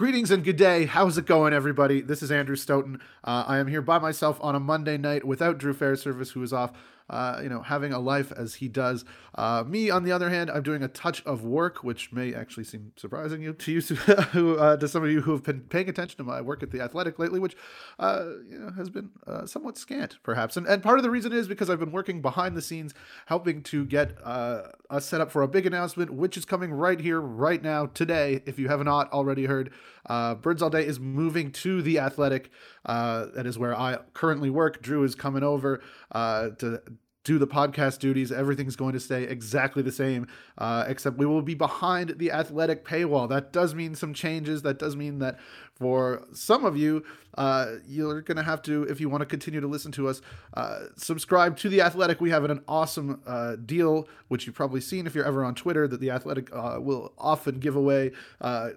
Greetings and good day. How's it going, everybody? This is Andrew Stoeten. Uh, I am here by myself on a Monday night without Drew Fairservice, who is off uh, you know, having a life as he does. Uh, me, on the other hand, I'm doing a touch of work, which may actually seem surprising you to you, who, uh, to some of you who have been paying attention to my work at the Athletic lately, which uh, you know has been uh, somewhat scant, perhaps. And and part of the reason is because I've been working behind the scenes, helping to get us set up for a big announcement, which is coming right here, right now, today. If you have not already heard, Birds All Day is moving to the Athletic. that is where I currently work. Drew is coming over to do the podcast duties. Everything's going to stay exactly the same, uh, except we will be behind the athletic paywall. That does mean some changes. That does mean that for some of you, uh, you're going to have to, if you want to continue to listen to us, uh, subscribe to the Athletic. We have an awesome uh, deal, which you've probably seen if you're ever on Twitter, that the Athletic uh, will often give away uh,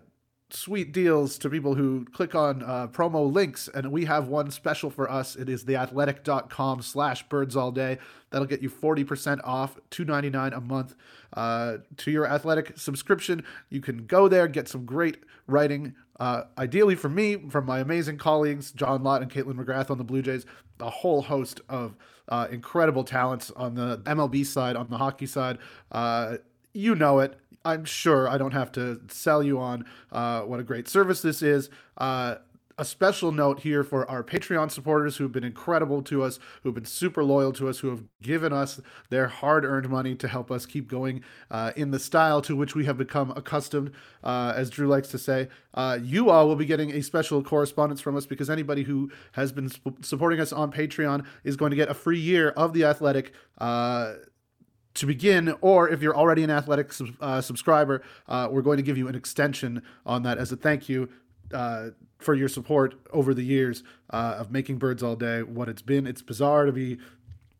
sweet deals to people who click on uh, promo links and we have one special for us. It is theathletic.com slash birds all day. That'll get you 40% off 299 a month uh, to your athletic subscription. You can go there get some great writing. Uh, ideally from me from my amazing colleagues john lott and kaitlyn mcgrath on the blue jays a whole host of uh, incredible talents on the mlb side on the hockey side. Uh, you know it I'm sure I don't have to sell you on uh, what a great service this is. Uh, a special note here for our Patreon supporters who've been incredible to us, who've been super loyal to us, who have given us their hard earned money to help us keep going uh, in the style to which we have become accustomed. Uh, as Drew likes to say, uh, you all will be getting a special correspondence from us because anybody who has been sp- supporting us on Patreon is going to get a free year of The Athletic uh, to begin, or if you're already an athletic uh, subscriber, uh, we're going to give you an extension on that as a thank you uh, for your support over the years uh, of making Birds All Day what it's been. It's bizarre to be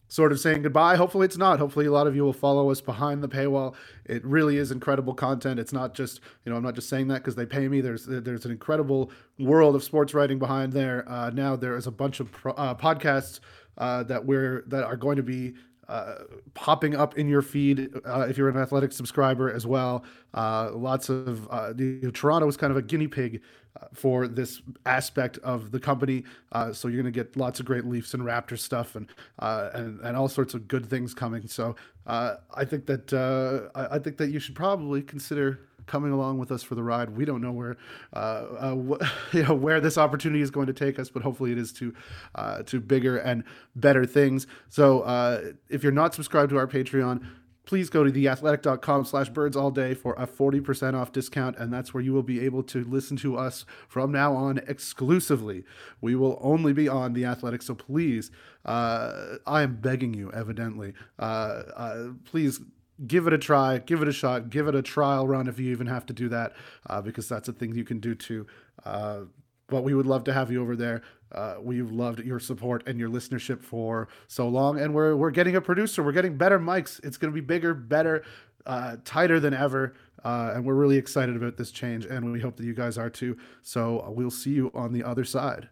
sort of saying goodbye. Hopefully, it's not. Hopefully, a lot of you will follow us behind the paywall. It really is incredible content. It's not just you know I'm not just saying that because they pay me. There's there's an incredible world of sports writing behind there. Uh, now there is a bunch of pro- uh, podcasts that we're that are going to be uh, popping up in your feed uh, if you're an athletic subscriber as well. Uh, lots of uh, the, Toronto is kind of a guinea pig uh, for this aspect of the company, uh, so you're going to get lots of great Leafs and Raptors stuff and and and all sorts of good things coming. So I think that I, I think that you should probably consider coming along with us for the ride. We don't know where uh, uh, wh- you know where this opportunity is going to take us, but hopefully it is to uh, to bigger and better things. So uh, if you're not subscribed to our Patreon. Please go to theathletic.com slash birds all day for a 40% off discount, and that's where you will be able to listen to us from now on exclusively. We will only be on The Athletic, so please, uh, I am begging you, evidently, uh, please give it a try, give it a shot, give it a trial run if you even have to do that, uh, because that's a thing you can do too. Uh, but we would love to have you over there. Uh, we've loved your support and your listenership for so long, and we're we're getting a producer. We're getting better mics. It's going to be bigger, better, uh, tighter than ever, uh, and we're really excited about this change. And we hope that you guys are too. So we'll see you on the other side.